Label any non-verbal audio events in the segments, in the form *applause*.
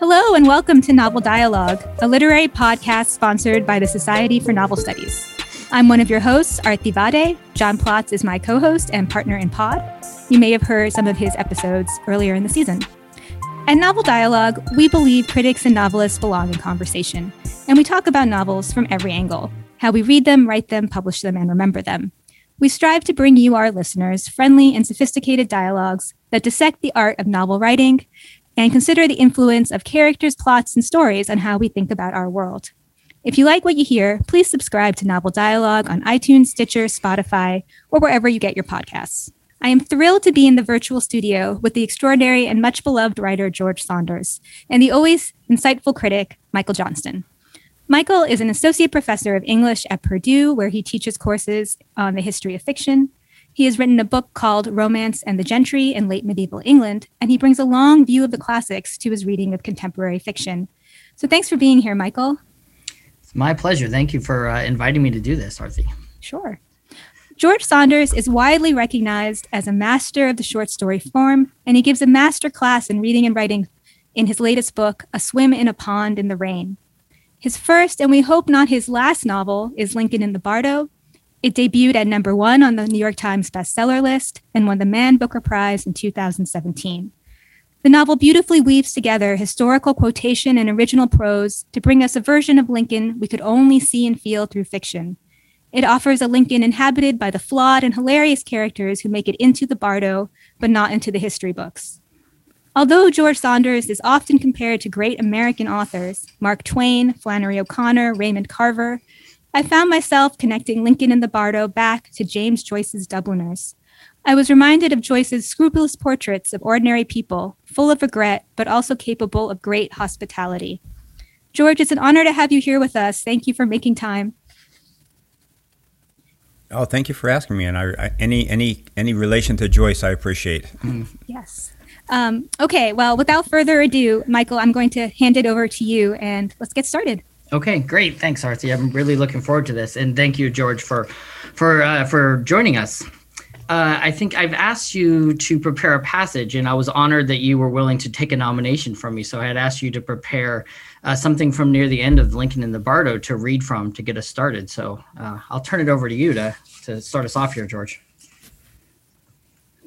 Hello, and welcome to Novel Dialogue, a literary podcast sponsored by the Society for Novel Studies. I'm one of your hosts, Aarthi Vadde. John Plotz is my co host and partner in pod. You may have heard some of his episodes earlier in the season. At Novel Dialogue, we believe critics and novelists belong in conversation, and we talk about novels from every angle how we read them, write them, publish them, and remember them. We strive to bring you, our listeners, friendly and sophisticated dialogues that dissect the art of novel writing and consider the influence of characters, plots, and stories on how we think about our world. If you like what you hear, please subscribe to Novel Dialogue on iTunes, Stitcher, Spotify, or wherever you get your podcasts. I am thrilled to be in the virtual studio with the extraordinary and much beloved writer George Saunders and the always insightful critic Michael Johnston. Michael is an associate professor of English at Purdue, where he teaches courses on the history of fiction, he has written a book called Romance and the Gentry in Late Medieval England, and he brings a long view of the classics to his reading of contemporary fiction. So thanks for being here, Michael. It's my pleasure. Thank you for uh, inviting me to do this, Aarthi. Sure. George Saunders is widely recognized as a master of the short story form, and he gives a master class in reading and writing in his latest book, A Swim in a Pond in the Rain. His first, and we hope not his last novel, is Lincoln in the Bardo, it debuted at number one on the New York Times bestseller list and won the Man Booker Prize in 2017. The novel beautifully weaves together historical quotation and original prose to bring us a version of Lincoln we could only see and feel through fiction. It offers a Lincoln inhabited by the flawed and hilarious characters who make it into the Bardo, but not into the history books. Although George Saunders is often compared to great American authors, Mark Twain, Flannery O'Connor, Raymond Carver, I found myself connecting Lincoln in the Bardo back to James Joyce's Dubliners. I was reminded of Joyce's scrupulous portraits of ordinary people, full of regret, but also capable of great hospitality. George, it's an honor to have you here with us. Thank you for making time. Oh, thank you for asking me. And I, I, any any any relation to Joyce, I appreciate. Yes. Um, okay. Well, without further ado, Michael, I'm going to hand it over to you, and let's get started. Okay, great. Thanks, Aarthi. I'm really looking forward to this, and thank you, George, for for uh, for joining us. Uh, I think I've asked you to prepare a passage, and I was honored that you were willing to take a nomination from me. So I had asked you to prepare uh, something from near the end of Lincoln in the Bardo to read from to get us started. So uh, I'll turn it over to you to to start us off here, George.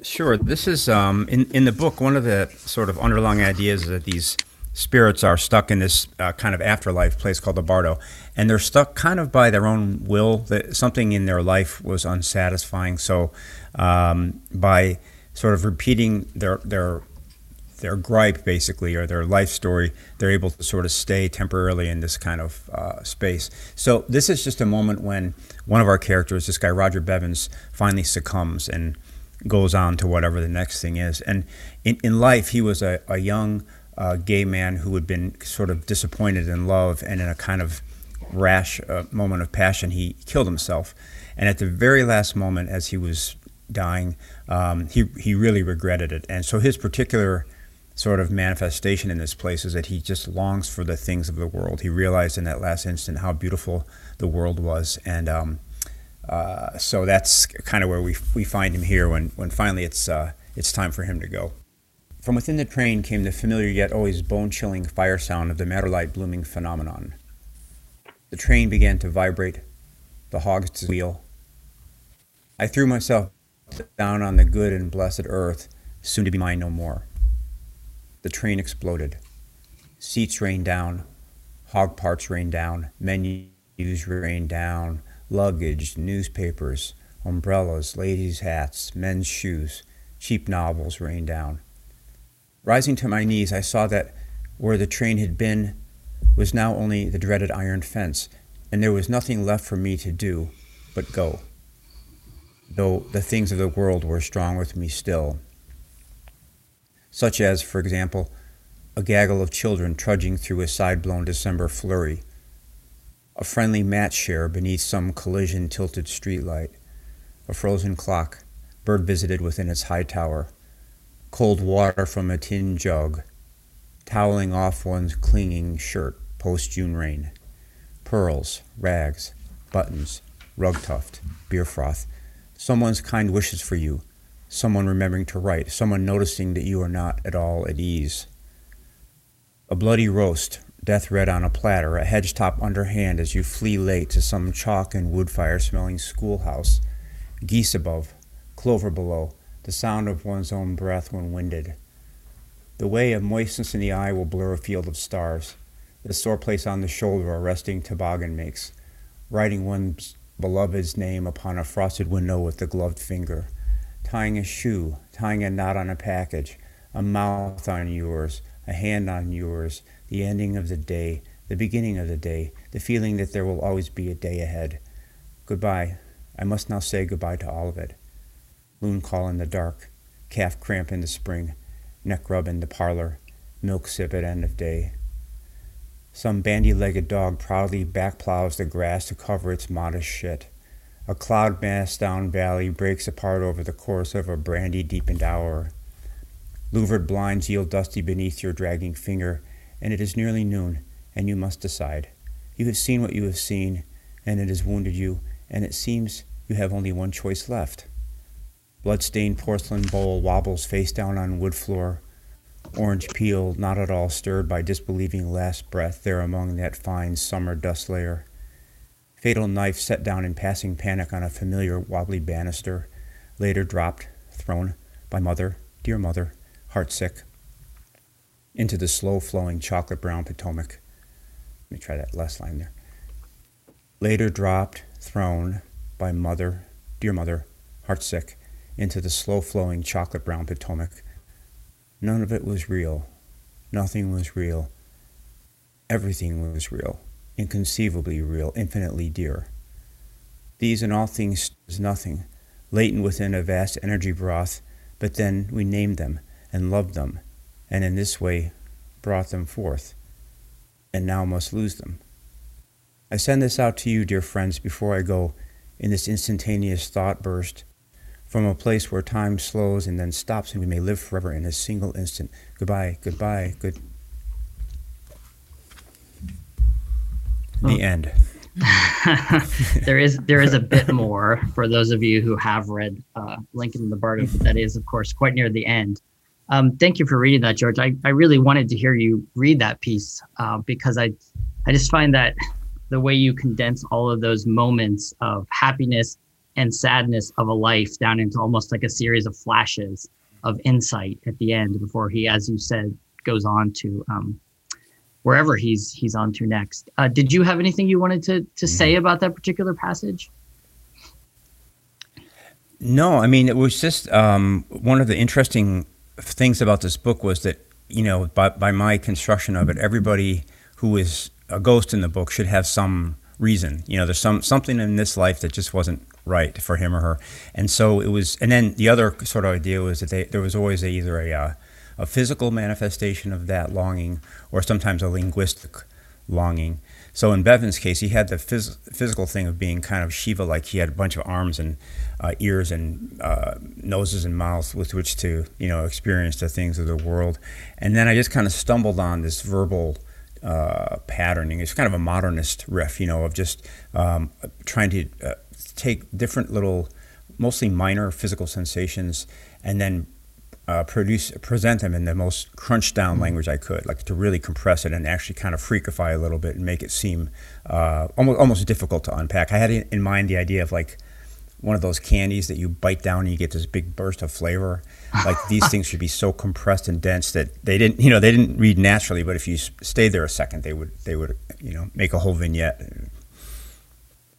Sure. This is um, in in the book. One of the sort of underlying ideas is that these spirits are stuck in this uh, kind of afterlife place called the Bardo, and they're stuck kind of by their own will. That something in their life was unsatisfying. So, um, by sort of repeating their their their gripe basically or their life story, they're able to sort of stay temporarily in this kind of uh, space. So this is just a moment when one of our characters, this guy Roger Bevins, finally succumbs and goes on to whatever the next thing is. And in, in life, he was a, a young uh, gay man who had been sort of disappointed in love and in a kind of rash uh, moment of passion, he killed himself. And at the very last moment, as he was dying, um, he, he really regretted it. And so his particular sort of manifestation in this place is that he just longs for the things of the world. He realized in that last instant how beautiful the world was. And um, uh, so that's kind of where we, we find him here when, when finally it's, uh, it's time for him to go. From within the train came the familiar yet always bone chilling fire sound of the matterlight blooming phenomenon. The train began to vibrate, the hogs wheel. I threw myself down on the good and blessed earth, soon to be mine no more. The train exploded. Seats rained down, hog parts rained down, menus rained down, luggage, newspapers, umbrellas, ladies' hats, men's shoes, cheap novels rained down. Rising to my knees, I saw that where the train had been was now only the dreaded iron fence, and there was nothing left for me to do but go, though the things of the world were strong with me still. Such as, for example, a gaggle of children trudging through a side blown December flurry, a friendly match share beneath some collision tilted streetlight, a frozen clock, bird visited within its high tower, cold water from a tin jug, toweling off one's clinging shirt post June rain, pearls, rags, buttons, rug tuft, beer froth, someone's kind wishes for you, someone remembering to write, someone noticing that you are not at all at ease. A bloody roast, death red on a platter, a hedge top underhand as you flee late to some chalk and wood fire smelling schoolhouse, geese above, clover below, the sound of one's own breath when winded. The way of moistness in the eye will blur a field of stars. The sore place on the shoulder a resting toboggan makes, writing one's beloved's name upon a frosted window with the gloved finger, tying a shoe, tying a knot on a package, a mouth on yours, a hand on yours, the ending of the day, the beginning of the day, the feeling that there will always be a day ahead. Goodbye. I must now say goodbye to all of it. Loon call in the dark, calf cramp in the spring, neck rub in the parlor, milk sip at end of day. Some bandy legged dog proudly backplows the grass to cover its modest shit. A cloud mass down valley breaks apart over the course of a brandy deepened hour. Louvered blinds yield dusty beneath your dragging finger, and it is nearly noon, and you must decide. You have seen what you have seen, and it has wounded you, and it seems you have only one choice left. Blood-stained porcelain bowl wobbles face down on wood floor, orange peel not at all stirred by disbelieving last breath there among that fine summer dust layer. Fatal knife set down in passing panic on a familiar wobbly banister, later dropped, thrown by mother, dear mother, heartsick, into the slow flowing chocolate brown Potomac. Let me try that last line there. Later dropped, thrown by mother, dear mother, heartsick, into the slow flowing chocolate brown Potomac. None of it was real. Nothing was real. Everything was real, inconceivably real, infinitely dear. These and all things is nothing, latent within a vast energy broth, but then we named them and loved them, and in this way brought them forth, and now must lose them. I send this out to you, dear friends, before I go, in this instantaneous thought burst from a place where time slows and then stops and we may live forever in a single instant. Goodbye, goodbye, good. The end. *laughs* there is there is a bit more for those of you who have read uh, Lincoln in the Bardo. That is, of course, quite near the end. Um, thank you for reading that, George. I, I really wanted to hear you read that piece uh, because I I just find that the way you condense all of those moments of happiness and sadness of a life down into almost like a series of flashes of insight at the end before he, as you said, goes on to um, wherever he's he's on to next. Uh, did you have anything you wanted to to say mm-hmm. about that particular passage? No, I mean it was just um, one of the interesting things about this book was that you know by, by my construction of it, everybody who is a ghost in the book should have some reason. You know, there's some something in this life that just wasn't right for him or her. And so it was, and then the other sort of idea was that they, there was always a, either a, uh, a physical manifestation of that longing or sometimes a linguistic longing. So in Bevins' case, he had the phys- physical thing of being kind of Shiva like. He had a bunch of arms and uh, ears and uh, noses and mouths with which to, you know, experience the things of the world. And then I just kind of stumbled on this verbal uh, patterning. It's kind of a modernist riff, you know, of just um, trying to uh, take different little, mostly minor physical sensations, and then uh, produce present them in the most crunched down mm-hmm. language I could, like to really compress it and actually kind of freakify a little bit and make it seem uh, almost almost difficult to unpack. I had in mind the idea of like one of those candies that you bite down and you get this big burst of flavor. Like these *laughs* things should be so compressed and dense that they didn't, you know, they didn't read naturally. But if you stayed there a second, they would, they would, you know, make a whole vignette.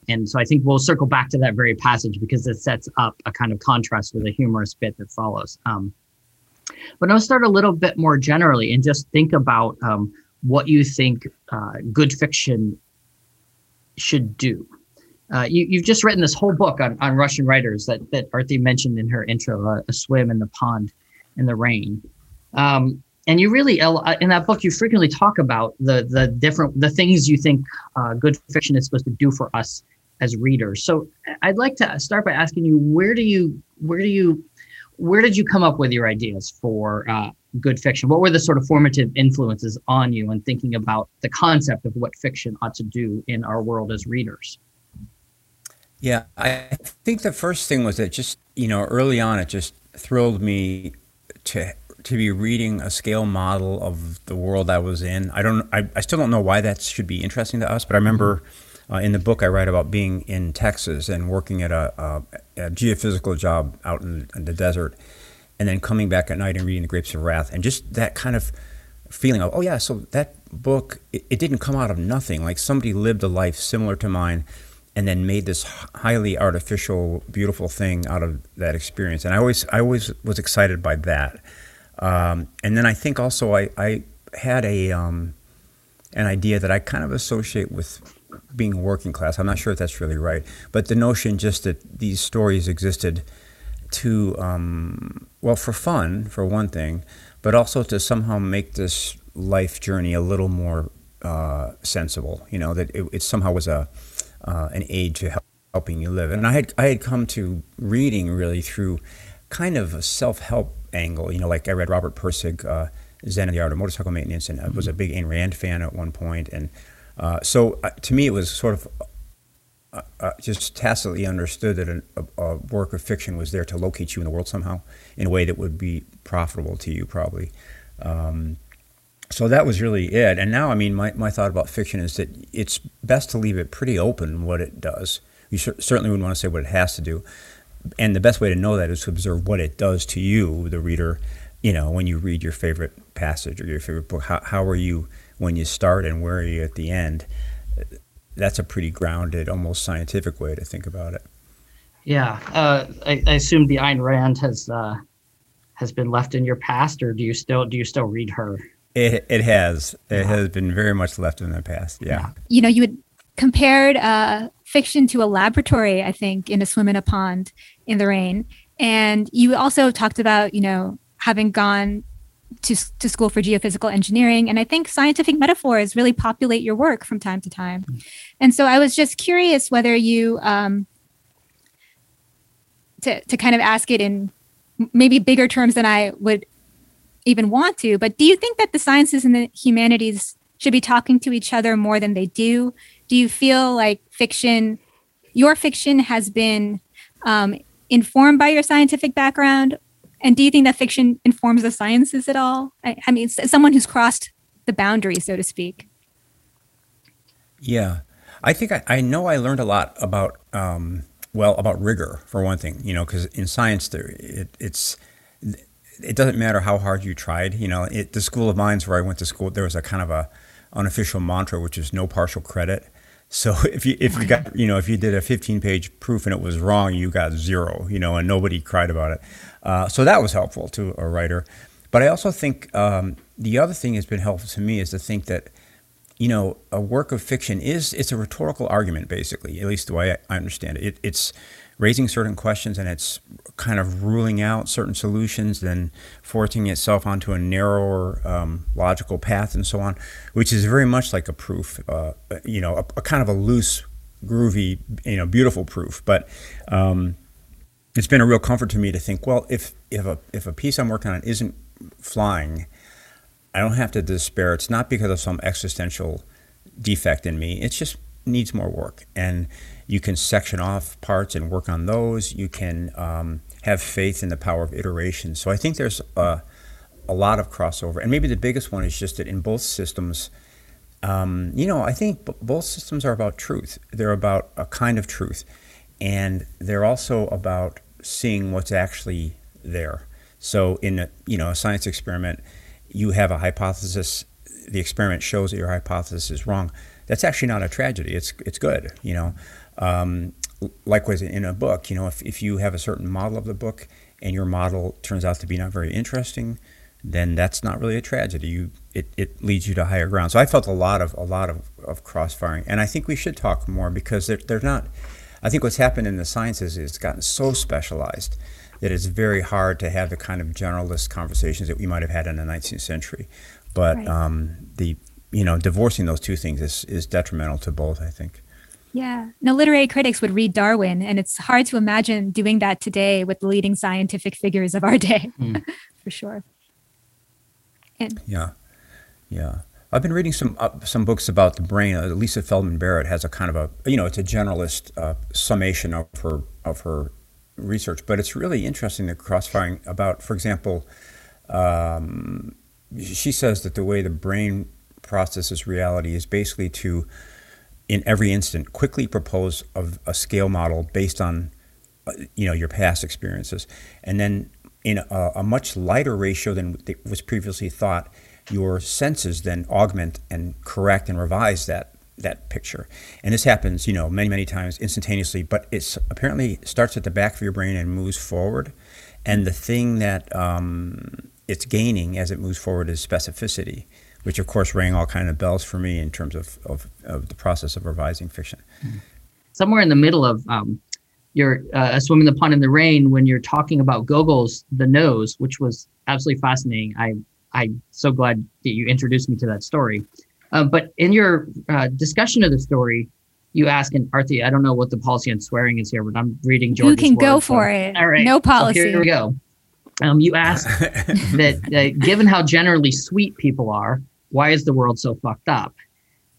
And so I think we'll circle back to that very passage because it sets up a kind of contrast with a humorous bit that follows. Um, but I'll start a little bit more generally and just think about um, what you think uh, good fiction should do. Uh, you, have just written this whole book on, on Russian writers that, that Aarthi mentioned in her intro, uh, A Swim in the Pond in the Rain. Um, and you really, uh, in that book, you frequently talk about the, the different, the things you think uh, good fiction is supposed to do for us as readers. So I'd like to start by asking you, where do you, where do you, where did you come up with your ideas for uh, good fiction? What were the sort of formative influences on you in thinking about the concept of what fiction ought to do in our world as readers? Yeah, I think the first thing was that just, you know, early on, it just thrilled me to to be reading a scale model of the world I was in. I don't, I, I still don't know why that should be interesting to us, but I remember uh, in the book I write about being in Texas and working at a, a, a geophysical job out in, in, the desert, and then coming back at night and reading The Grapes of Wrath, and just that kind of feeling of, oh yeah, so that book, it, it didn't come out of nothing. Like somebody lived a life similar to mine and then made this highly artificial, beautiful thing out of that experience. And I always, I always was excited by that. Um, and then I think also I, I had a um, an idea that I kind of associate with being working class. I'm not sure if that's really right, but the notion just that these stories existed to um, well for fun for one thing, but also to somehow make this life journey a little more uh, sensible. You know that it, it somehow was a uh, an aid to help, helping you live. And I had I had come to reading really through kind of a self help angle. You know, like I read Robert Pirsig, uh, Zen and the Art of Motorcycle Maintenance, and I was a big Ayn Rand fan at one. And uh, so uh, to me, it was sort of uh, uh, just tacitly understood that a, a, work of fiction was there to locate you in the world somehow in a way that would be profitable to you, probably. Um, so that was really it. And now, I mean, my, my thought about fiction is that it's best to leave it pretty open what it does. You certainly wouldn't want to say what it has to do. And the best way to know that is to observe what it does to you, the reader, you know, when you read your favorite passage or your favorite book. How, how are you when you start and where are you at the end? That's a pretty grounded, almost scientific way to think about it. Yeah. Uh, I, I, assume the Ayn Rand has uh, has been left in your past, or do you still do you still read her? It, it has. It yeah. has been very much left in the past. Yeah. You know, you had compared uh, fiction to a laboratory, I think, in A Swim in a Pond in the Rain. And you also talked about, you know, having gone to, to school for geophysical engineering. And I think scientific metaphors really populate your work from time to time. And so I was just curious whether you, um, to, to kind of ask it in maybe bigger terms than I would even want to. But do you think that the sciences and the humanities should be talking to each other more than they do? Do you feel like fiction, your fiction has been um, informed by your scientific background? And do you think that fiction informs the sciences at all? I, I mean, someone who's crossed the boundary, so to speak. Yeah, I think I, I know I learned a lot about um, well about rigor for one thing. You know, because in science there it, it's it doesn't matter how hard you tried. You know, it, the School of Mines where I went to school, there was a kind of a unofficial mantra, which is no partial credit. So *laughs* if you if you got you know if you did a 15 page proof and it was wrong, you got zero. You know, and nobody cried about it. Uh, so that was helpful to a writer. But I also think um, the other thing that's been helpful to me is to think that you know a work of fiction is it's a rhetorical argument basically, at least the way I understand it. it it's raising certain questions and it's kind of ruling out certain solutions, then forcing itself onto a narrower um, logical path and so on, which is very much like a proof, uh, you know, a, a, kind of a loose, groovy, you know, beautiful proof. But um, it's been a real comfort to me to think, well, if if a if a piece I'm working on isn't flying, I don't have to despair. It's not because of some existential defect in me. It just needs more work and you can section off parts and work on those. You can um, have faith in the power of iteration. So I think there's a, a, lot of crossover. And maybe the biggest one is just that in both systems, um, you know, I think b- both systems are about truth. They're about a kind of truth. and they're also about seeing what's actually there. So in a, you know a science experiment, you have a hypothesis. The experiment shows that your hypothesis is wrong. That's actually not a tragedy. It's it's good. You know, um, likewise in a book. You know, if if you have a certain model of the book and your model turns out to be not very interesting, then that's not really a tragedy. You it, it leads you to higher ground. So I felt a lot of a lot of, of crossfiring, and I think we should talk more because they're, they're not. I think what's happened in the sciences is it's gotten so specialized that it's very hard to have the kind of generalist conversations that we might have had in the 19th century. But right. um, the you know divorcing those two things is, is detrimental to both. I think. Yeah. Now, literary critics would read Darwin, and it's hard to imagine doing that today with the leading scientific figures of our *laughs* day, mm. for sure. And yeah, yeah. I've been reading some uh, some books about the brain. Uh, Lisa Feldman Barrett has a kind of a you know it's a generalist uh, summation of her of her research, but it's really interesting the crossfiring about, for example, um, she says that the way the brain processes reality is basically to in every instant quickly propose a scale model based on uh, you know your past experiences. And then in a, a, much lighter ratio than was previously thought your senses then augment and correct and revise that that picture. And this happens you know many many times instantaneously but it's apparently starts at the back of your brain and moves forward. And the thing that um, it's gaining as it moves forward is specificity which of course rang all kind of bells for me in terms of, of, of the process of revising fiction. Somewhere in the middle of um, your uh, swimming the pond in the rain, when you're talking about Gogol's The Nose, which was absolutely fascinating. I I'm so glad that you introduced me to that story. Uh, but in your uh, discussion of the story, you ask, and Aarthi, I don't know what the policy on swearing is here, but I'm reading George's You can word, go for so. it. All right. No policy. So here we go. Um, you ask *laughs* that uh, given how generally sweet people are, why is the world so fucked up?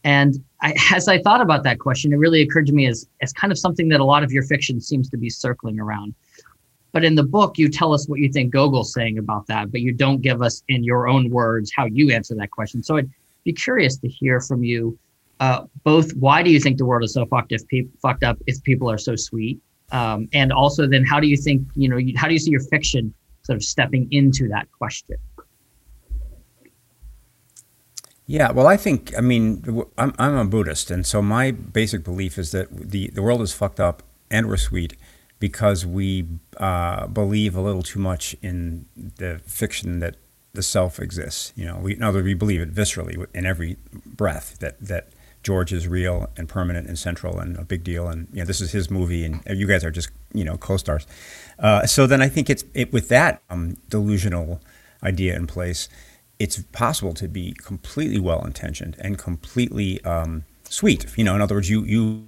And I, *laughs* as I thought about that question, it really occurred to me as, as kind of something that a lot of your fiction seems to be circling around. But in the book, you tell us what you think Gogol's saying about that, but you don't give us in your own words how you answer that question. So I'd be curious to hear from you uh, both why do you think the world is so fucked if people fucked up if people are so sweet, um, and also then how do you think you know how do you see your fiction sort of stepping into that question? Yeah, well, I think, I mean, I'm, I'm a Buddhist, and so my basic belief is that the, the world is fucked up and we're sweet because we uh, believe a little too much in the fiction that the self exists. You know, we, in other we believe it viscerally in every breath that, that George is real and permanent and central and a big deal, and you know, this is his movie, and you guys are just you know co-stars. Uh, so then I think it's it, with that um, delusional idea in place it's possible to be completely well intentioned and completely um, sweet. You know, in other words, you you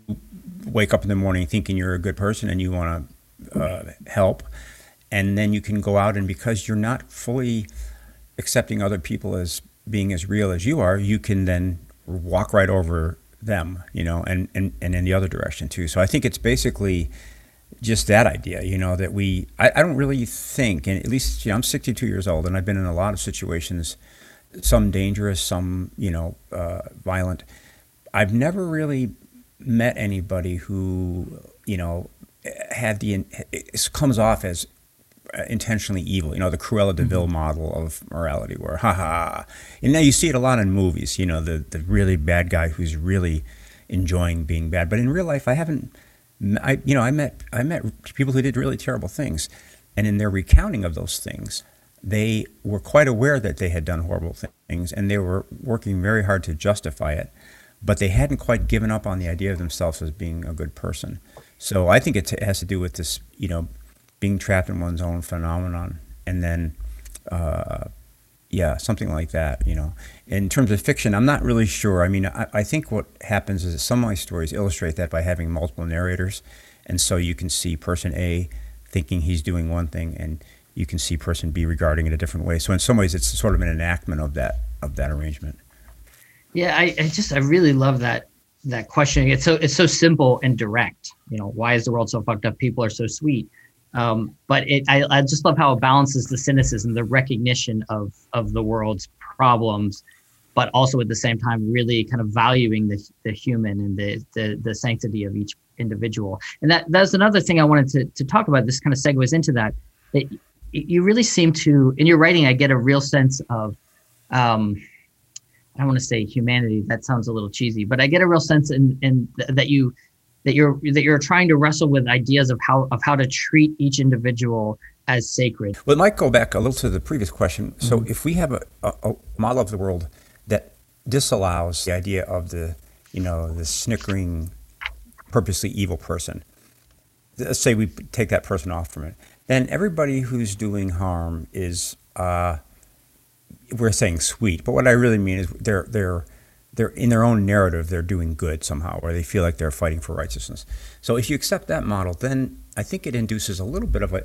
wake up in the morning thinking you're a good person and you want to uh, help, and then you can go out and because you're not fully accepting other people as being as real as you are, you can then walk right over them. You know, and and and in the other direction too. So I think it's basically just that idea, you know, that we, I, I, don't really think, and at least, you know, I'm 62 years old and I've been in a lot of situations, some dangerous, some, you know, uh, violent. I've never really met anybody who, you know, had the, it comes off as intentionally evil, you know, the Cruella de Vil mm-hmm. model of morality where, haha. And now you see it a lot in movies, you know, the, the really bad guy who's really enjoying being bad. But in real life, I haven't, I, you know, I met I met people who did really terrible things, and in their recounting of those things, they were quite aware that they had done horrible things, and they were working very hard to justify it, but they hadn't quite given up on the idea of themselves as being a good person. So I think it has to do with this, you know, being trapped in one's own phenomenon, and then uh, yeah, something like that. You know, in terms of fiction, I'm not really sure. I mean, I, I think what happens is that some of my stories illustrate that by having multiple narrators, and so you can see person A thinking he's doing one thing, and you can see person B regarding it a different way. So in some ways, it's sort of an enactment of that of that arrangement. Yeah, I, I just I really love that that question. It's so it's so simple and direct. You know, why is the world so fucked up? People are so sweet. Um, but it, I, I just love how it balances the cynicism, the recognition of of the world's problems, but also at the same time really kind of valuing the, the human and the, the the sanctity of each individual. And that that's another thing I wanted to, to talk about. This kind of segues into that. That you really seem to, in your writing, I get a real sense of, um, I don't want to say humanity. That sounds a little cheesy, but I get a real sense in, in th- that you that you're that you're trying to wrestle with ideas of how of how to treat each individual as sacred. Well, it might go back a little to the previous question. Mm-hmm. So, if we have a, a, a, model of the world that disallows the idea of the, you know, the snickering, purposely evil person, let's say we take that person off from it, then everybody who's doing harm is, uh, we're saying sweet, but what I really mean is they're they're they're in their own narrative they're doing good somehow, or they feel like they're fighting for righteousness. So, if you accept that model, then I think it induces a little bit of a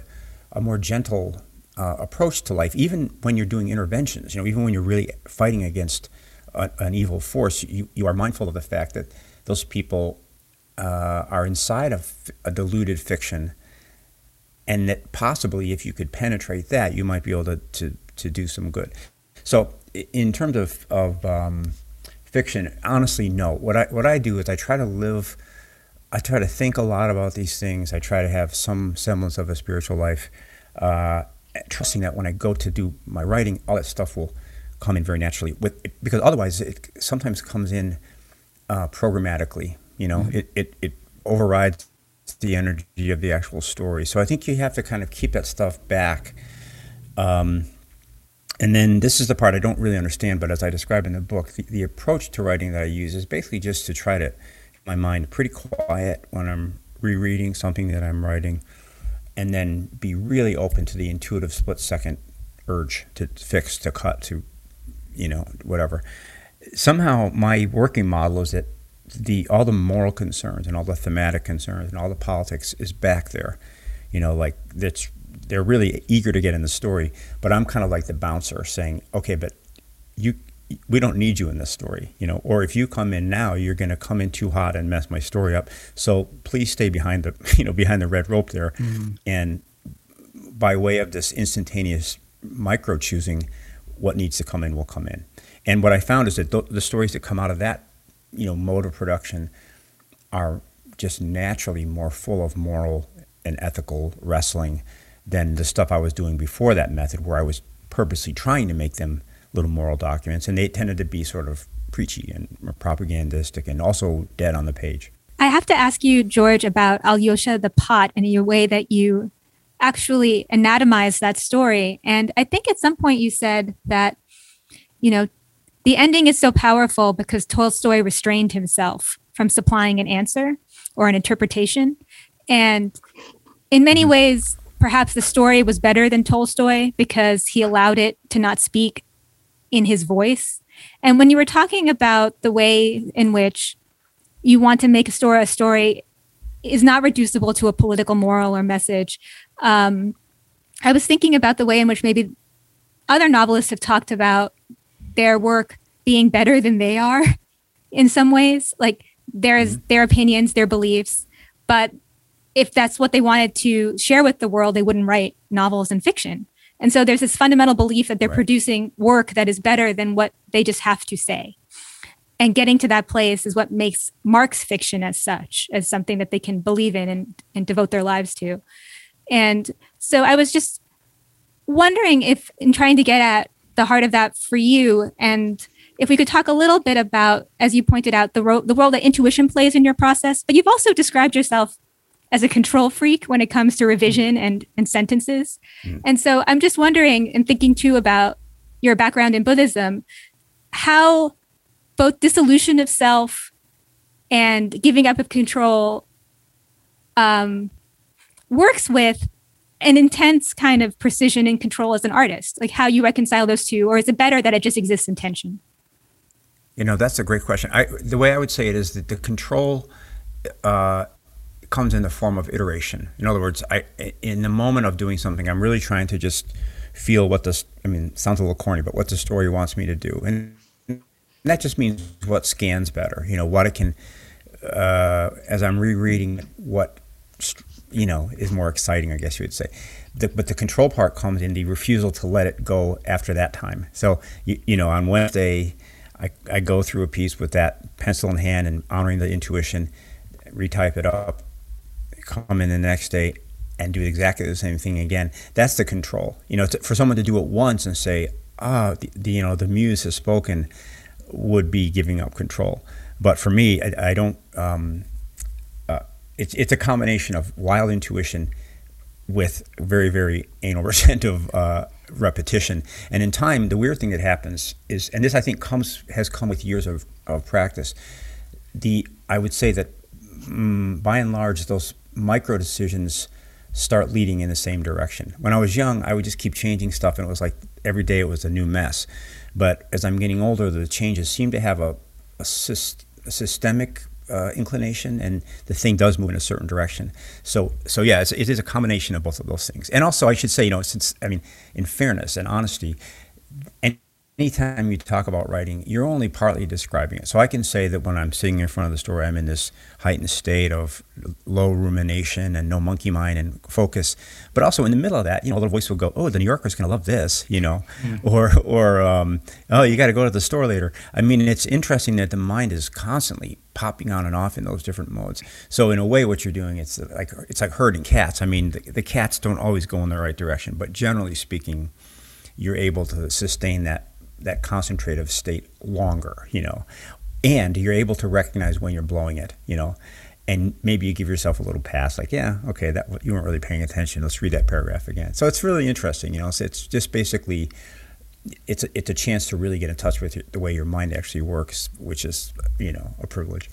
a more gentle uh, approach to life, even when you're doing interventions. You know, even when you're really fighting against a, an evil force, you, you are mindful of the fact that those people uh, are inside of a deluded fiction, and that possibly, if you could penetrate that, you might be able to to, to do some good. So, in terms of of um, fiction, honestly, no. What I what I do is I try to live I try to think a lot about these things. I try to have some semblance of a spiritual life, uh, trusting that when I go to do my writing, all that stuff will come in very naturally. With because otherwise, it sometimes comes in uh, programmatically. You know, mm-hmm. it, it it overrides the energy of the actual story. So I think you have to kind of keep that stuff back. Um, and then this is the part I don't really understand, but as I describe in the book, the, the approach to writing that I use is basically just to try to keep my mind pretty quiet when I'm rereading something that I'm writing, and then be really open to the intuitive split second urge to fix, to cut, to, you know, whatever. Somehow, my working model is that the all the moral concerns and all the thematic concerns and all the politics is back there. You know, like that's they're really eager to get in the story, but I'm kind of like the bouncer saying, okay, but you we don't need you in this story, you know, or if you come in now, you're going to come in too hot and mess my story up. So please stay behind the, *laughs* you know, behind the red rope there. Mm-hmm. And by way of this instantaneous micro choosing, what needs to come in will come in. And what I found is that th- the stories that come out of that, you know, mode of production are just naturally more full of moral and ethical wrestling than the stuff I was doing before that method, where I was purposely trying to make them little moral documents, and they tended to be sort of preachy and propagandistic and also dead on the page. I have to ask you, George, about Alyosha the pot and your way that you actually anatomize that story. And I think at some point you said that, you know, the ending is so powerful because Tolstoy restrained himself from supplying an answer or an interpretation. And in many mm-hmm. ways, perhaps the story was better than Tolstoy because he allowed it to not speak in his voice. And when you were talking about the way in which you want to make a story, a story is not reducible to a political moral or message. Um, I was thinking about the way in which maybe other novelists have talked about their work being better than they are *laughs* in some ways. Like there's mm-hmm. their opinions, their beliefs, but if that's what they wanted to share with the world, they wouldn't write novels and fiction. And so there's this fundamental belief that they're right. producing work that is better than what they just have to say. And getting to that place is what makes Marx fiction as such, as something that they can believe in and, and devote their lives to. And so I was just wondering if, in trying to get at the heart of that for you, and if we could talk a little bit about, as you pointed out, the, ro- the role that intuition plays in your process, but you've also described yourself as a control freak when it comes to revision and, and sentences. Mm. And so I'm just wondering and thinking too about your background in Buddhism, how both dissolution of self and giving up of control um, works with an intense kind of precision and control as an artist, like how you reconcile those two, or is it better that it just exists in tension? You know, that's a great question. I, the way I would say it is that the control uh, comes in the form of iteration. In other words, I in the moment of doing something, I'm really trying to just feel what this. I mean, sounds a little corny, but what the story wants me to do, and that just means what scans better. You know, what it can. Uh, as I'm rereading, what you know is more exciting, I guess you would say. The, but the control part comes in the refusal to let it go after that time. So you, you know, on Wednesday, I, I go through a piece with that pencil in hand and honoring the intuition retype it up, come in the next day, and do exactly the same thing again. That's the control. You know, to, for someone to do it once and say, ah, the, the, you know, the muse has spoken, would be giving up control. But for me, I, I don't. Um, uh, it's it's a combination of wild intuition with very very anal *laughs* retentive uh, repetition. And in time, the weird thing that happens is, and this I think comes has come with years of, of practice. The I would say that mm, by and large, those micro decisions start leading in the same direction. When I was young, I would just keep changing stuff, and it was like every day it was a new mess. But as I'm getting older, the changes seem to have a, a, syst, a systemic uh, inclination, and the thing does move in a certain direction. So, so yeah, it's, it is a combination of both of those things. And also, I should say, you know, since I mean, in fairness and honesty, and anytime you talk about writing, you're only partly describing it. So I can say that when I'm sitting in front of the story, I'm in this heightened state of low rumination and no monkey mind and focus. But also in the middle of that, you know, a little voice will go, "Oh, the New Yorker's going to love this," you know, mm. or or um, "Oh, you got to go to the store later." I mean, it's interesting that the mind is constantly popping on and off in those different modes. So in a way, what you're doing, it's like it's like herding cats. I mean, the, the cats don't always go in the right direction, but generally speaking, you're able to sustain that that concentrative state longer, you know, and you're able to recognize when you're blowing it, you know, and maybe you give yourself a little pass, like, yeah, okay, that you weren't really paying attention. Let's read that paragraph again. So it's really interesting, you know. So it's just basically, it's a, it's a chance to really get in touch with the way your mind actually works, which is, you know, a privilege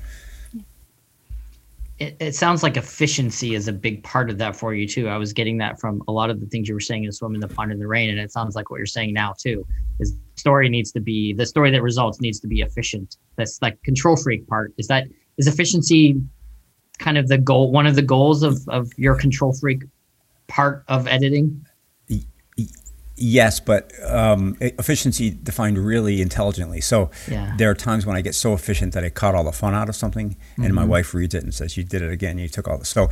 it, it, sounds like efficiency is a big part of that for you too. I was getting that from a lot of the things you were saying in Swim in the Pond in the Rain, and it sounds like what you're saying now too. Is story needs to be the story that results needs to be efficient. That's like control freak part. Is that is efficiency kind of the goal? One of the goals of of your control freak part of editing. Yes, but um, efficiency defined really intelligently. So yeah. there are times when I get so efficient that I cut all the fun out of something, mm-hmm. and my mm-hmm. wife reads it and says, "You did it again. You took all the." So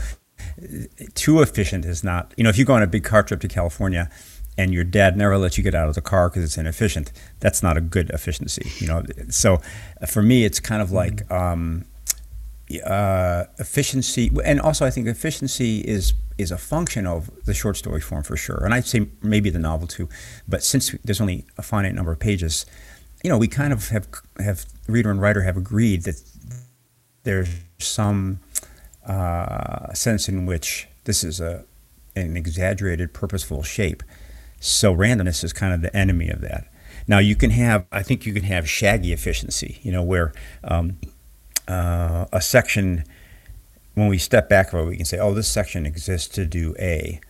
too efficient is not. You know, if you go on a big car trip to California, and your dad never lets you get out of the car because it's inefficient, that's not a good efficiency. You know, so for me, it's kind of like. Mm-hmm. Um, uh, efficiency, and also I think efficiency is is a function of the short story form for sure, and I'd say maybe the novel too. But since there's only a finite number of pages, you know, we kind of have have reader and writer have agreed that there's some uh, sense in which this is a an exaggerated, purposeful shape. So randomness is kind of the enemy of that. Now you can have, I think you can have shaggy efficiency, you know, where um, uh, a section, when we step back from it, we can say, oh, this section exists to do A.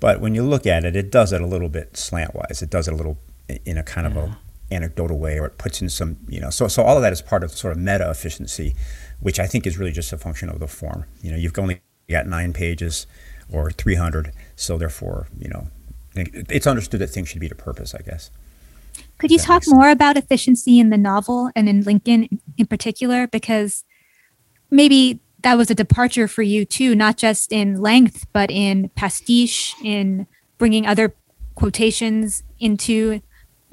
But when you look at it, it does it a little bit slantwise. It does it a little in a kind yeah. of a anecdotal way, or it puts in some, you know. So, so all of that is part of sort of meta efficiency, which I think is really just a function of the form. You know, you've only got nine pages or 300, so therefore, you know, it's understood that things should be to purpose, I guess. Could you talk more about efficiency in the novel and in Lincoln in particular? Because maybe that was a departure for you too, not just in length, but in pastiche, in bringing other quotations into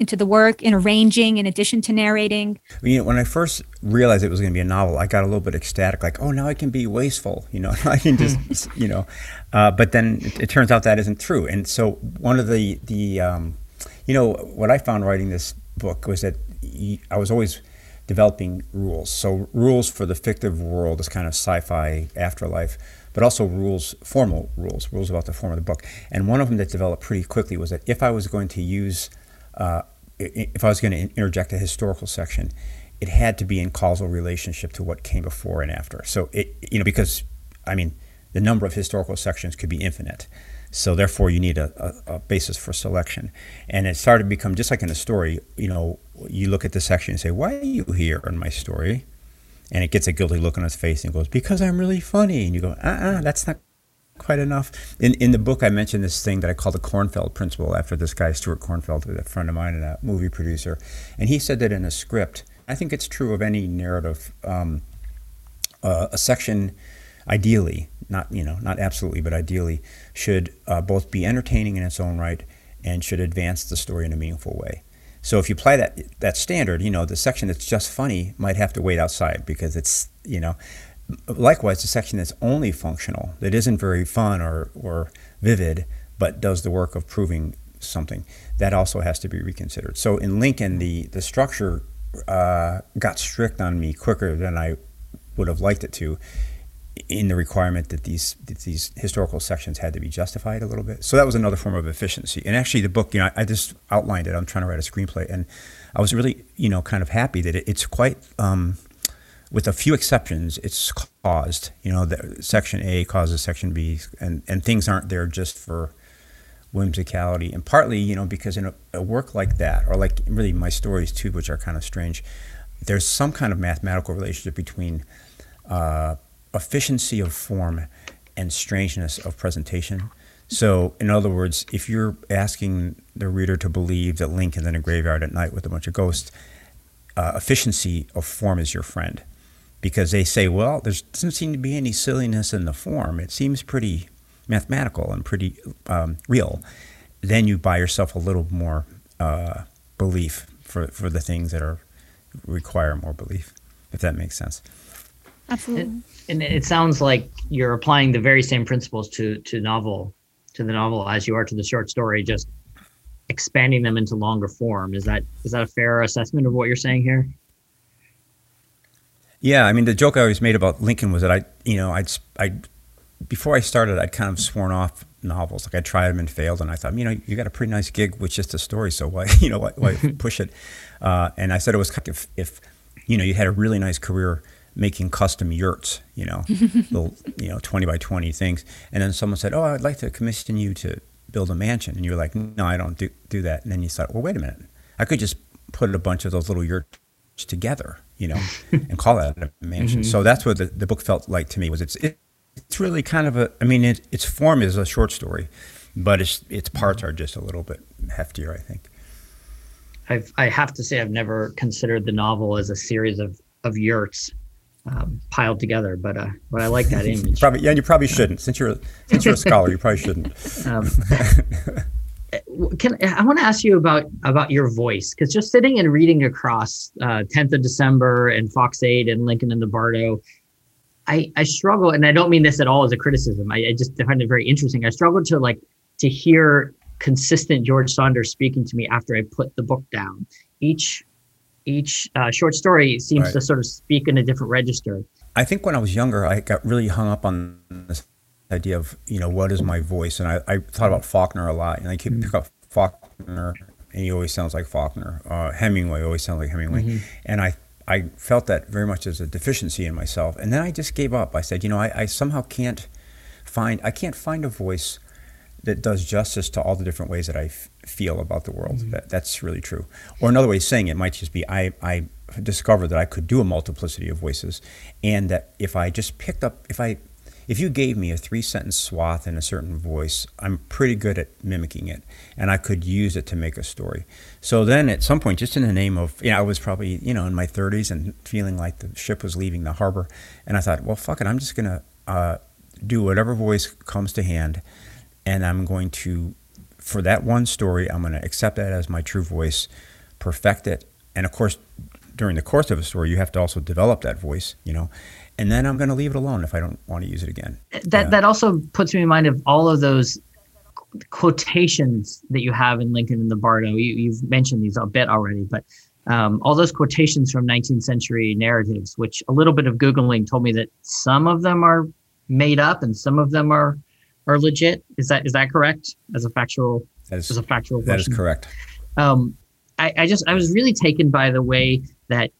into the work, in arranging in addition to narrating. You know, when I first realized it was going to be a novel, I got a little bit ecstatic, like, oh, now I can be wasteful. You know, *laughs* I can just, you know. Uh, but then it, it, turns out that isn't true. And so one of the the um, you know, what I found writing this book was that I was always developing rules. So rules for the fictive world, this kind of sci-fi afterlife, but also rules, formal rules, rules about the form of the book. And one of them that developed pretty quickly was that if I was going to use, uh, if I was going to interject a historical section, it had to be in causal relationship to what came before and after. So it, you know, because I mean, the number of historical sections could be infinite. So therefore, you need a, a, a, basis for selection. And it started to become just like in a story. You know, you look at the section and say, "Why are you here in my story?" And it gets a guilty look on its face and goes, "Because I'm really funny." And you go, "Uh-uh, that's not quite enough." In in the book, I mentioned this thing that I call the Kornfeld principle after this guy Stuart Kornfeld, a friend of mine and a movie producer, and he said that in a script. I think it's true of any narrative. Um, uh, a section, ideally, not you know not absolutely, but ideally, should uh, both be entertaining in its own right and should advance the story in a meaningful way. So if you apply that that standard, you know the section that's just funny might have to wait outside because it's you know likewise, the section that's only functional, that isn't very fun or, or vivid, but does the work of proving something, that also has to be reconsidered. So in Lincoln, the, the structure uh, got strict on me quicker than I would have liked it to in the requirement that these that these historical sections had to be justified a little bit. So that was another form of efficiency. And actually, the book, you know, I, I just outlined it. I'm trying to write a screenplay, and I was really, you know, kind of happy that it, it's quite um, with a few exceptions, it's caused. You know, the, Section A causes Section B, and, and things aren't there just for whimsicality. And partly, you know, because in a, a work like that, or like really my stories too, which are kind of strange, there's some kind of mathematical relationship between uh, efficiency of form and strangeness of presentation. So, in other words, if you're asking the reader to believe that Lincoln's in a graveyard at night with a bunch of ghosts, uh, efficiency of form is your friend because they say, well, there doesn't seem to be any silliness in the form. It seems pretty mathematical and pretty um, real. Then you buy yourself a little more uh, belief for, for the things that are require more belief, if that makes sense. Absolutely. And, and it sounds like you're applying the very same principles to to novel to the novel as you are to the short story, just expanding them into longer form. Is that is that a fair assessment of what you're saying here? Yeah, I mean, the joke I always made about Lincoln was that I, you know, I'd, I, before I started, I'd kind of sworn off novels. Like I tried them and failed, and I thought, you know, you got a pretty nice gig with just a story, so why, *laughs* you know, why, why *laughs* push it? Uh, and I said it was kind if, if, you know, you had a really nice career making custom yurts, you know, *laughs* little, you know, twenty by twenty things, and then someone said, oh, I'd like to commission you to build a mansion, and you're like, no, I don't do do that. And then you thought, well, wait a minute, I could just put a bunch of those little yurts together you know, *laughs* and call that a mansion. Mm-hmm. So that's what the, the book felt like to me. Was it's it, it's really kind of a. I mean, it, its form is a short story, but its its parts are just a little bit heftier. I think. I've I have to say I've never considered the novel as a series of of yurts. Um, piled together, but uh, but I like that *laughs* image. probably, yeah, you probably shouldn't. Since you're a, since you're a scholar, you probably shouldn't. *laughs* Um, can I want to ask you about about your voice because just sitting and reading across uh, 10th of December and Fox 8 and Lincoln in the Bardo, I I struggle and I don't mean this at all as a criticism. I, I just find it very interesting. I struggle to like to hear consistent George Saunders speaking to me after I put the book down. Each each uh, short story seems right. to sort of speak in a different register. I think when I was younger, I got really hung up on this idea of you know what is my voice, and I, I thought about Faulkner a lot, and I keep mm-hmm. pick up Faulkner, and he always sounds like Faulkner. Uh, Hemingway always sounds like Hemingway, mm-hmm. and I I felt that very much as a deficiency in myself, and then I just gave up. I said, you know, I, I somehow can't find I can't find a voice that does justice to all the different ways that I f- feel about the world. Mm-hmm. That, that's really true. Or another way of saying it might just be I, I discovered that I could do a multiplicity of voices, and that if I just picked up, if I if you gave me a three sentence swath in a certain voice, I'm pretty good at mimicking it, and I could use it to make a story. So then at some point, just in the name of, you know, I was probably, you know, in my 30s and feeling like the ship was leaving the harbor, and I thought, well, fuck it, I'm just going to uh, do whatever voice comes to hand, and I'm going to, for that one story, I'm going to accept that as my true voice, perfect it, and of course, during the course of a story, you have to also develop that voice, you know and then I'm going to leave it alone if I don't want to use it again. That yeah. that also puts me in mind of all of those quotations that you have in Lincoln in the Bardo. You, have mentioned these a bit already, but um, all those quotations from 19th century narratives, which a little bit of googling told me that some of them are made up and some of them are are legit. Is that is that correct? As a factual, that is, as a factual. That question? is correct. Um, I, I just I was really taken by the way that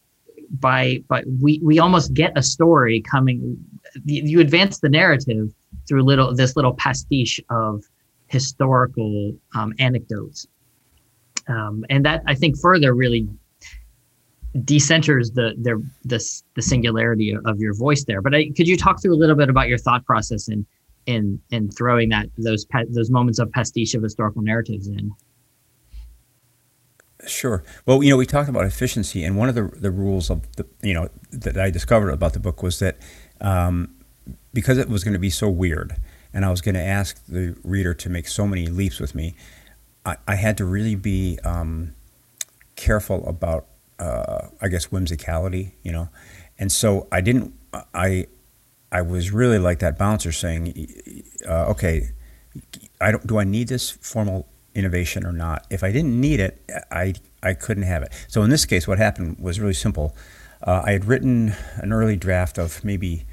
by but we we almost get a story coming you advance the narrative through little this little pastiche of historical um, anecdotes um, and that i think further really decenters the the the, the singularity of your voice there but I, could you talk through a little bit about your thought process in in in throwing that those those moments of pastiche of historical narratives in Sure. Well, you know, we talked about efficiency, and one of the, the rules of the, you know, that I discovered about the book was that um, because it was going to be so weird, and I was going to ask the reader to make so many leaps with me, I, I had to really be um, careful about, uh, I guess, whimsicality, you know, and so I didn't, I, I was really like that bouncer saying, uh, okay, I don't, do I need this formal innovation or not? If I didn't need it, I, I couldn't have it. So in this case, what happened was really simple. Uh, I had written an early draft of maybe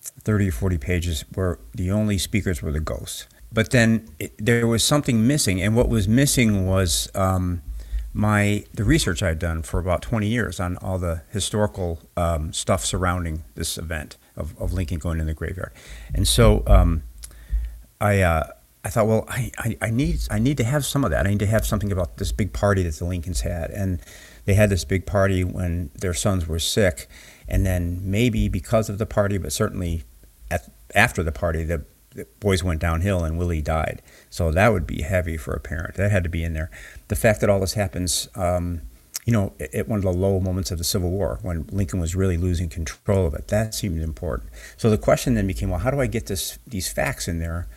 30 or 40 pages where the only speakers were the ghosts. But then it, there was something missing, and what was missing was um, my the research I'd done for about 20 years on all the historical um, stuff surrounding this event of, of Lincoln going in the graveyard. And so um, I, uh, I thought, well, I, I, I, need I need to have some of that. I need to have something about this big party that the Lincolns had, and they had this big party when their sons were sick, and then maybe because of the party, but certainly at, after the party, the, the boys went downhill and Willie died. So that would be heavy for a parent. That had to be in there. The fact that all this happens. Um, you know, at one of the low moments of the Civil War when Lincoln was really losing control of it. That seemed important. So the question then became, well, how do I get this these facts in there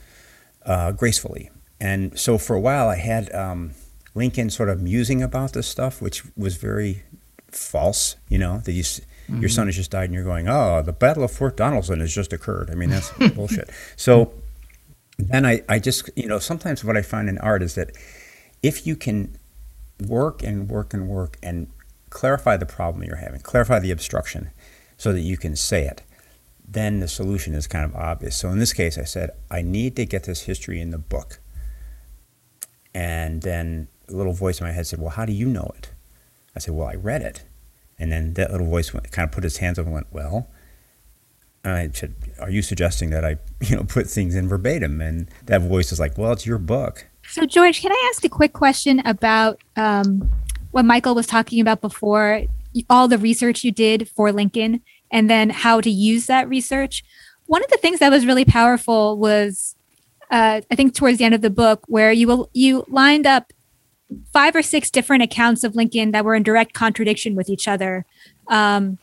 uh, gracefully. And so for a while, I had um, Lincoln sort of musing about this stuff, which was very false. You know, that you, mm-hmm. your son has just died, and you're going, "Oh, the Battle of Fort Donelson has just occurred." I mean, that's *laughs* bullshit. So then I, I just, you know, sometimes what I find in art is that if you can work and work and work and clarify the problem you're having, clarify the obstruction, so that you can say it then the solution is kind of obvious. So in this case, I said, I need to get this history in the book. And then a little voice in my head said, Well, how do you know it? I said, Well, I read it. And then that little voice went, kind of put his hands up and went, Well, and I said, Are you suggesting that I, *laughs* you know, put things in verbatim? And that voice was like, Well, it's your book. So, George, can I ask a quick question about um, what Michael was talking about before? All the research you did for Lincoln and then how to use that research. One of the things that was really powerful was, uh, I think, towards the end of the book, where you you lined up five or six different accounts of Lincoln that were in direct contradiction with each other. Um,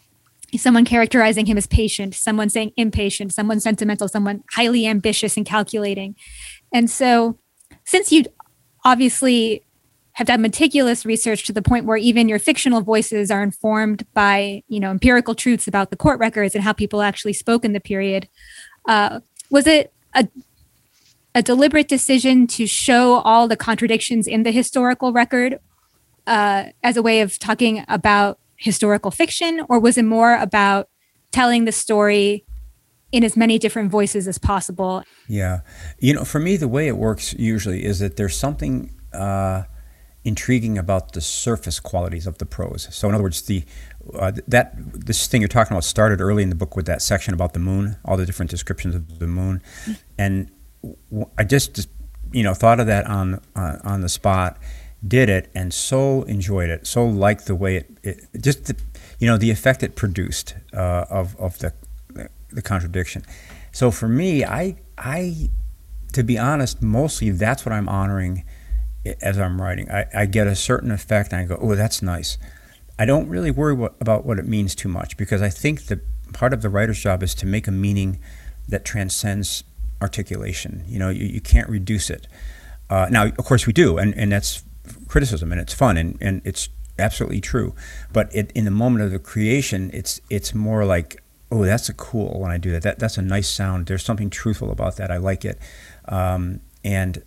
someone characterizing him as patient, someone saying impatient, someone sentimental, someone highly ambitious and calculating. And so, since you obviously have done meticulous research to the point where even your fictional voices are informed by you know empirical truths about the court records and how people actually spoke in the period uh, was it a, a deliberate decision to show all the contradictions in the historical record uh, as a way of talking about historical fiction? Or was it more about telling the story in as many different voices as possible. Yeah. You know for me the way it works usually is that there's something uh, intriguing about the surface qualities of the prose. So, in other words, the uh, that this thing you're talking about started early in the book with that section about the moon, all the different descriptions of the moon, and I just you know thought of that on uh, on the spot, did it, and so enjoyed it, so liked the way it, it just the, you know the effect it produced uh, of of the the contradiction. So for me, I I to be honest, mostly that's what I'm honoring as I'm writing. I, I get a certain effect and I go, oh, that's nice. I don't really worry what, about what it means too much because I think that part of the writer's job is to make a meaning that transcends articulation. You know, you, you can't reduce it. Uh, now, of course, we do, and, and that's criticism, and it's fun, and, and it's absolutely true. But it, in the moment of the creation, it's it's more like, oh, that's a cool when I do that. That that's a nice sound. There's something truthful about that. I like it, um, and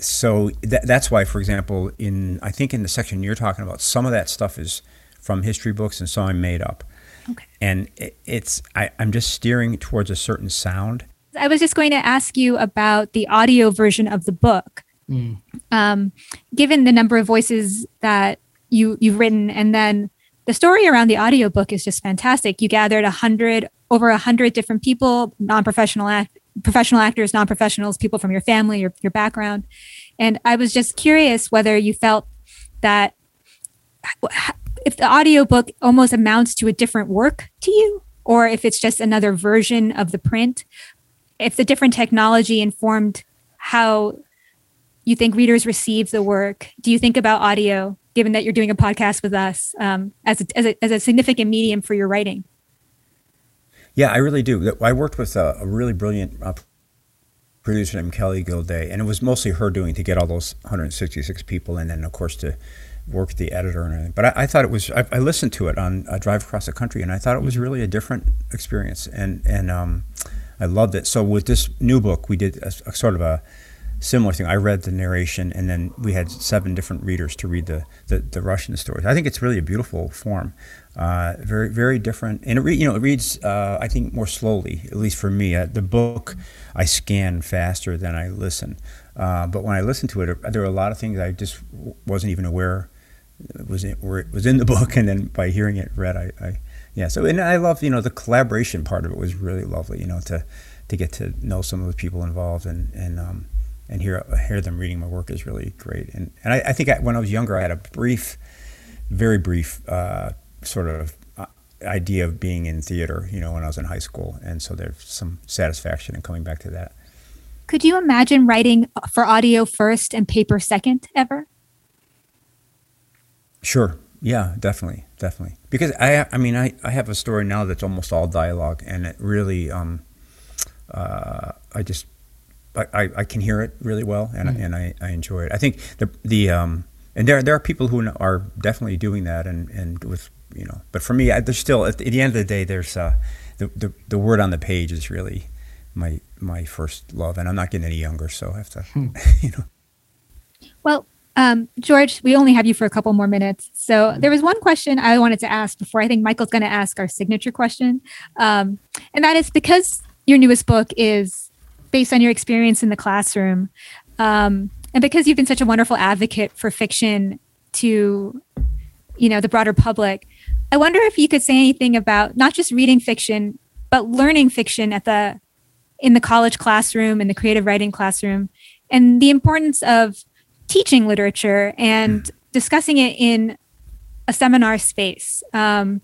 so th- that's why, for example, in I think in the section you're talking about, some of that stuff is from history books and some I made up. Okay. And it, it's I, I'm just steering towards a certain sound. I was just going to ask you about the audio version of the book. Mm. Um, given the number of voices that you you've written, and then the story around the audiobook is just fantastic. You gathered a hundred over a hundred different people, non-professional act, professional actors, non-professionals, people from your family, your, your background. And I was just curious whether you felt that if the audiobook almost amounts to a different work to you, or if it's just another version of the print, if the different technology informed how you think readers receive the work. Do you think about audio, given that you're doing a podcast with us, um, as, a, as, a, as a significant medium for your writing? Yeah, I really do. I worked with a, a really brilliant uh, producer named Kelly Gildea, and it was mostly her doing to get all those 166 people, and then of course to work the editor and everything. But I, I thought it was. I, I, listened to it on a drive across the country, and I thought it was really a different experience. And and um, I loved it. So with this new book, we did a, a sort of a similar thing. I read the narration, and then we had seven different readers to read the, the, the Russian stories. I think it's really a beautiful form, uh, very very different, and it re- you know it reads uh, I think more slowly, at least for me. Uh, the book I scan faster than I listen, uh, but when I listen to it, there were a lot of things I just wasn't even aware was in, was in the book, and then by hearing it read, I, I yeah. So and I love you know the collaboration part of it was really lovely. You know to to get to know some of the people involved and and um, and hear hear them reading my work is really great. And and I, I think I, when I was younger, I had a brief, very brief uh, sort of uh, idea of being in theater. You know, when I was in high school, and so there's some satisfaction in coming back to that. Could you imagine writing for audio first and paper second ever? Sure. Yeah, definitely, definitely. Because I, I mean, I, I have a story now that's almost all dialogue, and it really, um, uh, I just I, I can hear it really well, and, mm-hmm. and I, I enjoy it. I think the the um, and there there are people who are definitely doing that, and, and with you know, but for me, I, there's still at the end of the day, there's uh, the, the the word on the page is really my my first love, and I'm not getting any younger, so I have to, hmm. *laughs* you know. Well, um, George, we only have you for a couple more minutes. So there was one question I wanted to ask before I think Michael's going to ask our signature question. Um, and that is because your newest book is based on your experience in the classroom. Um, and because you've been such a wonderful advocate for fiction to, you know, the broader public, I wonder if you could say anything about not just reading fiction, but learning fiction at the in the college classroom, in the creative writing classroom, and the importance of teaching literature and discussing it in a seminar space. Um,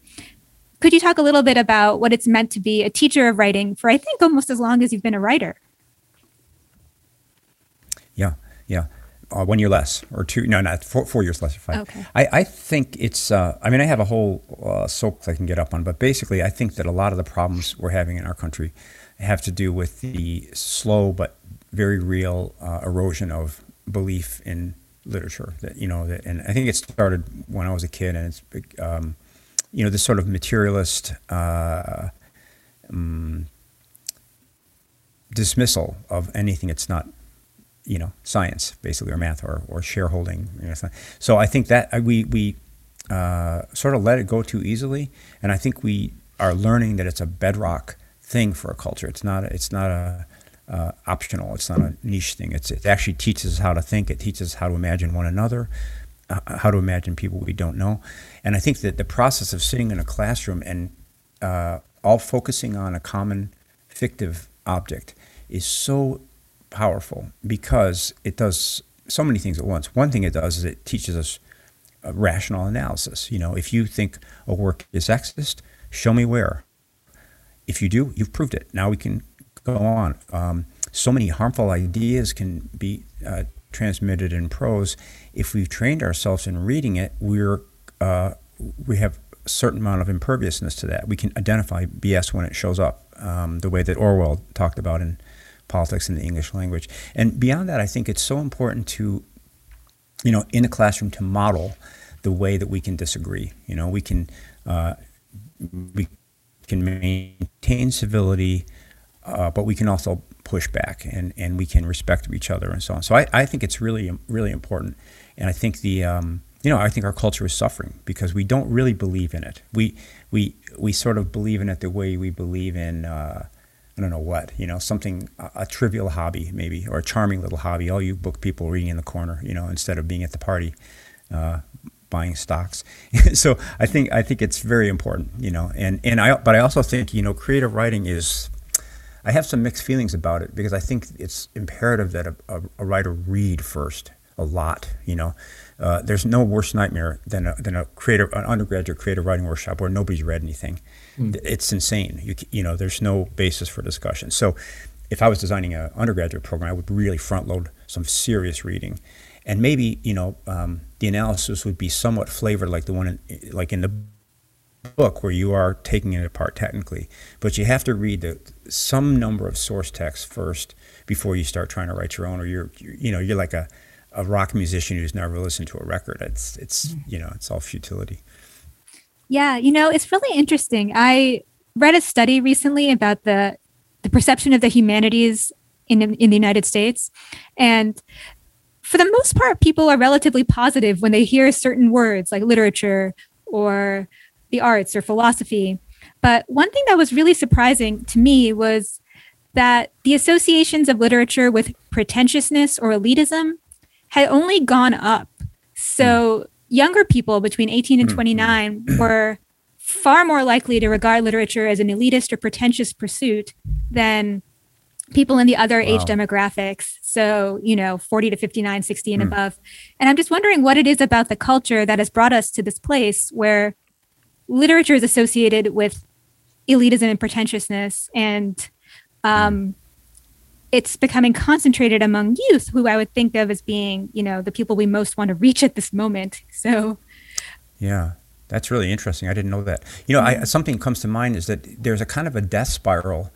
could you talk a little bit about what it's meant to be a teacher of writing for, I think, almost as long as you've been a writer? Yeah, yeah. Uh, one year less, or two, no, not four, four years less, or five. Okay. I, I think it's, uh, I mean, I have a whole uh, soap I can get up on, but basically, I think that a lot of the problems we're having in our country have to do with the slow but very real uh, erosion of belief in literature. That you know, that, and I think it started when I was a kid, and it's, um, you know, this sort of materialist. Um, dismissal of anything that's not you know science basically or math or, or shareholding you know, so i think that uh, we we uh, sort of let it go too easily and i think we are learning that it's a bedrock thing for a culture. It's not it's not a uh, optional. It's not a niche thing. It's, it actually teaches us how to think. It teaches us how to imagine one another uh, how to imagine people we don't know. And i think that the process of sitting in a classroom and uh, all focusing on a common fictive object is so powerful because it does so many things at once. One thing it does is it teaches us rational analysis. You know, if you think a work is sexist, show me where. If you do, you've proved it. Now we can go on. Um, so many harmful ideas can be uh, transmitted in prose. If we've trained ourselves in reading it, we're uh, we have a certain amount of imperviousness to that. We can identify BS when it shows up, um, the way that Orwell talked about in politics in the English language. And beyond that, I think it's so important to, you know, in the classroom to model the way that we can disagree. You know, we can uh, we can maintain civility, uh, but we can also push back and, and we can respect each other and so on. So I, I think it's really really important, and I think the um, you know I think our culture is suffering because we don't really believe in it. We we we sort of believe in it the way we believe in. Uh, I don't know what, you know, something, a, a, trivial hobby maybe, or a charming little hobby. All you book people reading in the corner, you know, instead of being at the party, uh, buying stocks. *laughs* so I think I think it's very important, you know, and and I but I also think you know creative writing is. I have some mixed feelings about it because I think it's imperative that a, a, a writer read first a lot, you know. Uh, there's no worse nightmare than a, than a creative, an undergraduate creative writing workshop where nobody's read anything. Mm. It's insane. You, you know, there's no basis for discussion. So, if I was designing an undergraduate program, I would really front load some serious reading, and maybe you know um, the analysis would be somewhat flavored like the one in, like in the book where you are taking it apart technically, but you have to read the, some number of source texts first before you start trying to write your own, or you're, you're you know you're like a a rock musician who's never listened to a record. It's it's you know it's all futility. Yeah, you know it's really interesting. I read a study recently about the the perception of the humanities in in the United States, and for the most part, people are relatively positive when they hear certain words like literature or the arts or philosophy. But one thing that was really surprising to me was that the associations of literature with pretentiousness or elitism had only gone up. So younger people between 18 and hmm. 29 were far more likely to regard literature as an elitist or pretentious pursuit than people in the other wow. age demographics. So, you know, 40 to 59, 60 and mm. above. And I'm just wondering what it is about the culture that has brought us to this place where literature is associated with elitism and pretentiousness and um. It's becoming concentrated among youth who i would think of as being you know the people we most want to reach at this moment so yeah that's really interesting i didn't know that you know I, mm. something comes to mind is that there's a kind of a death spiral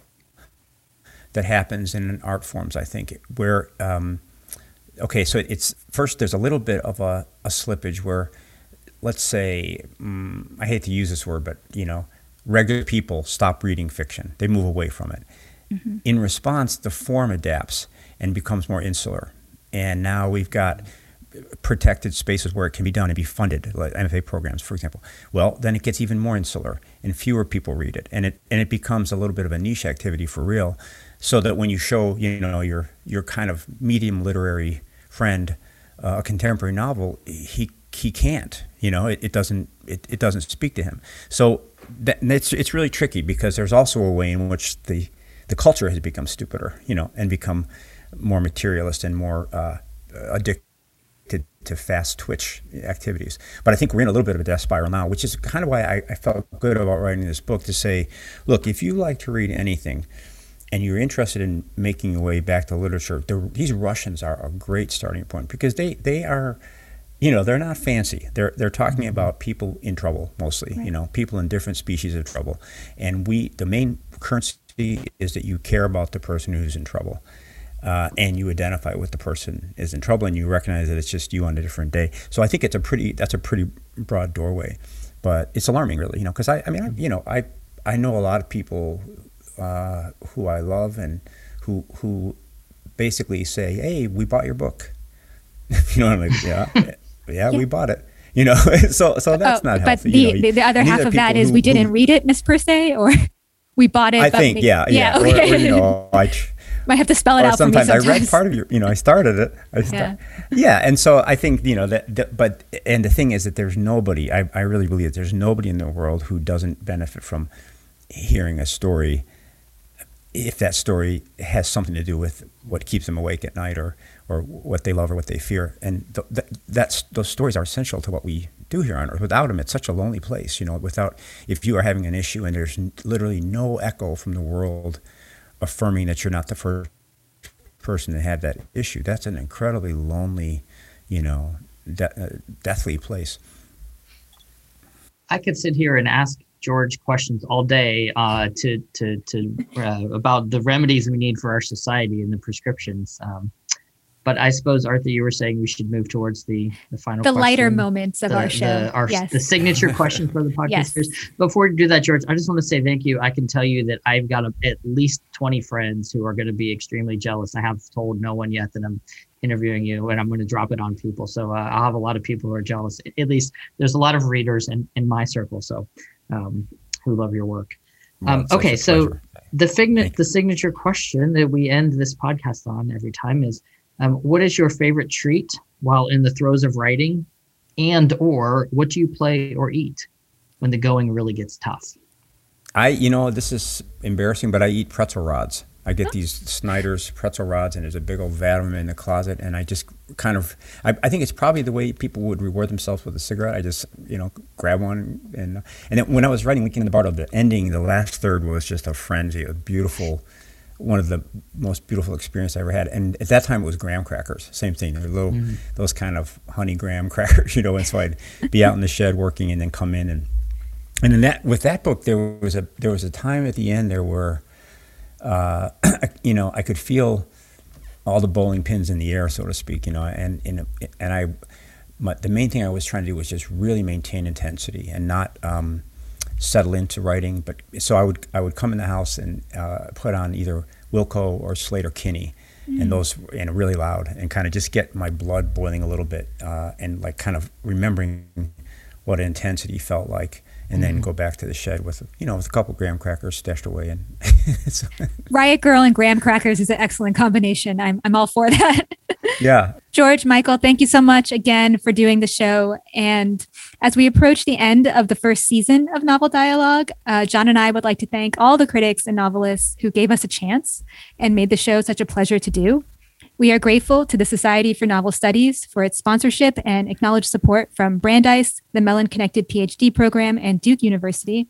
that happens in art forms i think where um, okay so it's first there's a little bit of a, a slippage where let's say, um, I hate to use this word, but you know, regular people stop reading fiction. They move away from it. Mm-hmm. In response, the form adapts and becomes more insular. And now we've got protected spaces where it can be done and be funded, like MFA programs, for example. Well, then it gets even more insular, and fewer people read it, and it and it becomes a little bit of a niche activity for real. So that when you show, you know, your your kind of medium literary friend uh, a contemporary novel, he he can't. You know, it, it doesn't it, it doesn't speak to him. So that, it's it's really tricky because there's also a way in which the the culture has become stupider. You know, and become more materialist and more uh, addicted to fast twitch activities. But I think we're in a little bit of a death spiral now, which is kind of why I, I felt good about writing this book to say, look, if you like to read anything and you're interested in making your way back to literature, the, these Russians are a great starting point because they, they are you know they're not fancy they're they're talking mm-hmm. about people in trouble mostly right. you know people in different species of trouble and we the main currency is that you care about the person who's in trouble uh, and you identify with the person is in trouble and you recognize that it's just you on a different day so i think it's a pretty that's a pretty broad doorway but it's alarming really you know because I, I mean I, you know i i know a lot of people uh, who i love and who who basically say hey we bought your book *laughs* you know i'm like yeah yeah, *laughs* yeah. we bought it. You know, *laughs* so so that's oh, not healthy. But the, you know, the, the other half of that is who, we didn't who, read it, Miss Per se, or we bought it. I think, we, yeah, yeah. yeah okay. or, or, you know, I *laughs* might have to spell it out. Sometimes, sometimes I read part of your, you know, I started it. I start, yeah. yeah, and so I think you know that, that, but and the thing is that there's nobody. I, I really believe that there's nobody in the world who doesn't benefit from hearing a story if that story has something to do with what keeps them awake at night or or what they love or what they fear. And th- th- that's those stories are essential to what we do here on earth. Without them, it's such a lonely place. You know, without if you are having an issue and there's literally no echo from the world affirming that you're not the first person to have that issue, that's an incredibly lonely, you know, de- uh, deathly place. I could sit here and ask George questions all day uh, to to to uh, about the remedies we need for our society and the prescriptions. Um, but I suppose Aarthi, you were saying we should move towards the the final the question, lighter moments of the, our show. The, our, yes. the signature *laughs* question for the podcasters. yes. Before we do that, George, I just want to say thank you. I can tell you that I've got a, at least twenty friends who are going to be extremely jealous. I have told no one yet that I'm interviewing you, and I'm going to drop it on people. So uh, I'll have a lot of people who are jealous. At least there's a lot of readers in in my circle, so um, who love your work. Um, okay, so the figna- the signature question that we end this podcast on every time is um, what is your favorite treat while in the throes of writing, and or what do you play or eat when the going really gets tough? I, you know, this is embarrassing, but I eat pretzel rods. I get these Snyder's pretzel rods, and there's a big old vat of them in the closet, and I just kind of, I, I, think it's probably the way people would reward themselves with a cigarette. I just, you know, grab one, and and then when I was writing Lincoln in the Bardo, the ending, the last third was just a frenzy, a beautiful one of the most beautiful experiences I ever had. And at that time, it was graham crackers. Same thing. Little, mm-hmm. those kind of honey graham *laughs* crackers, you know. And so I'd be out in the shed working, and then come in and and in that with that book, there was a there was a time at the end there were, uh, *clears throat* you know, I could feel all the bowling pins in the air, so to speak, you know, and and and I, my, the main thing I was trying to do was just really maintain intensity and not. Um, settle into writing. But so I would I would come in the house and uh, put on either Wilco or Sleater-Kinney, mm. and those and really loud and kind of just get my blood boiling a little bit uh, and like kind of remembering what intensity felt like and then mm-hmm. go back to the shed with you know with a couple graham crackers stashed away and *laughs* riot grrrl and graham crackers is an excellent combination. I'm, I'm all for that. *laughs* Yeah. George michael thank you so much again for doing the show. And as we approach the end of the first season of novel dialogue uh, john and i would like to thank all the critics and novelists who gave us a chance and made the show such a pleasure to do we are grateful to the Society for Novel Studies for its sponsorship and acknowledged support from Brandeis, the Mellon Connected PhD program, and Duke University.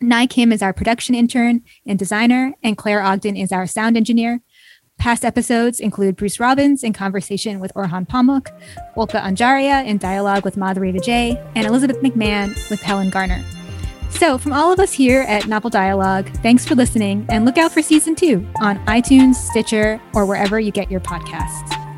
Nai Kim is our production intern and designer, and Claire Ogden is our sound engineer. Past episodes include Bruce Robbins in conversation with Orhan Pamuk, Ulka Anjaria in dialogue with Madhuri Vijay, and Elizabeth McMahon with Helen Garner. So, from all of us here at Novel Dialogue, thanks for listening and look out for season two on iTunes, Stitcher, or wherever you get your podcasts.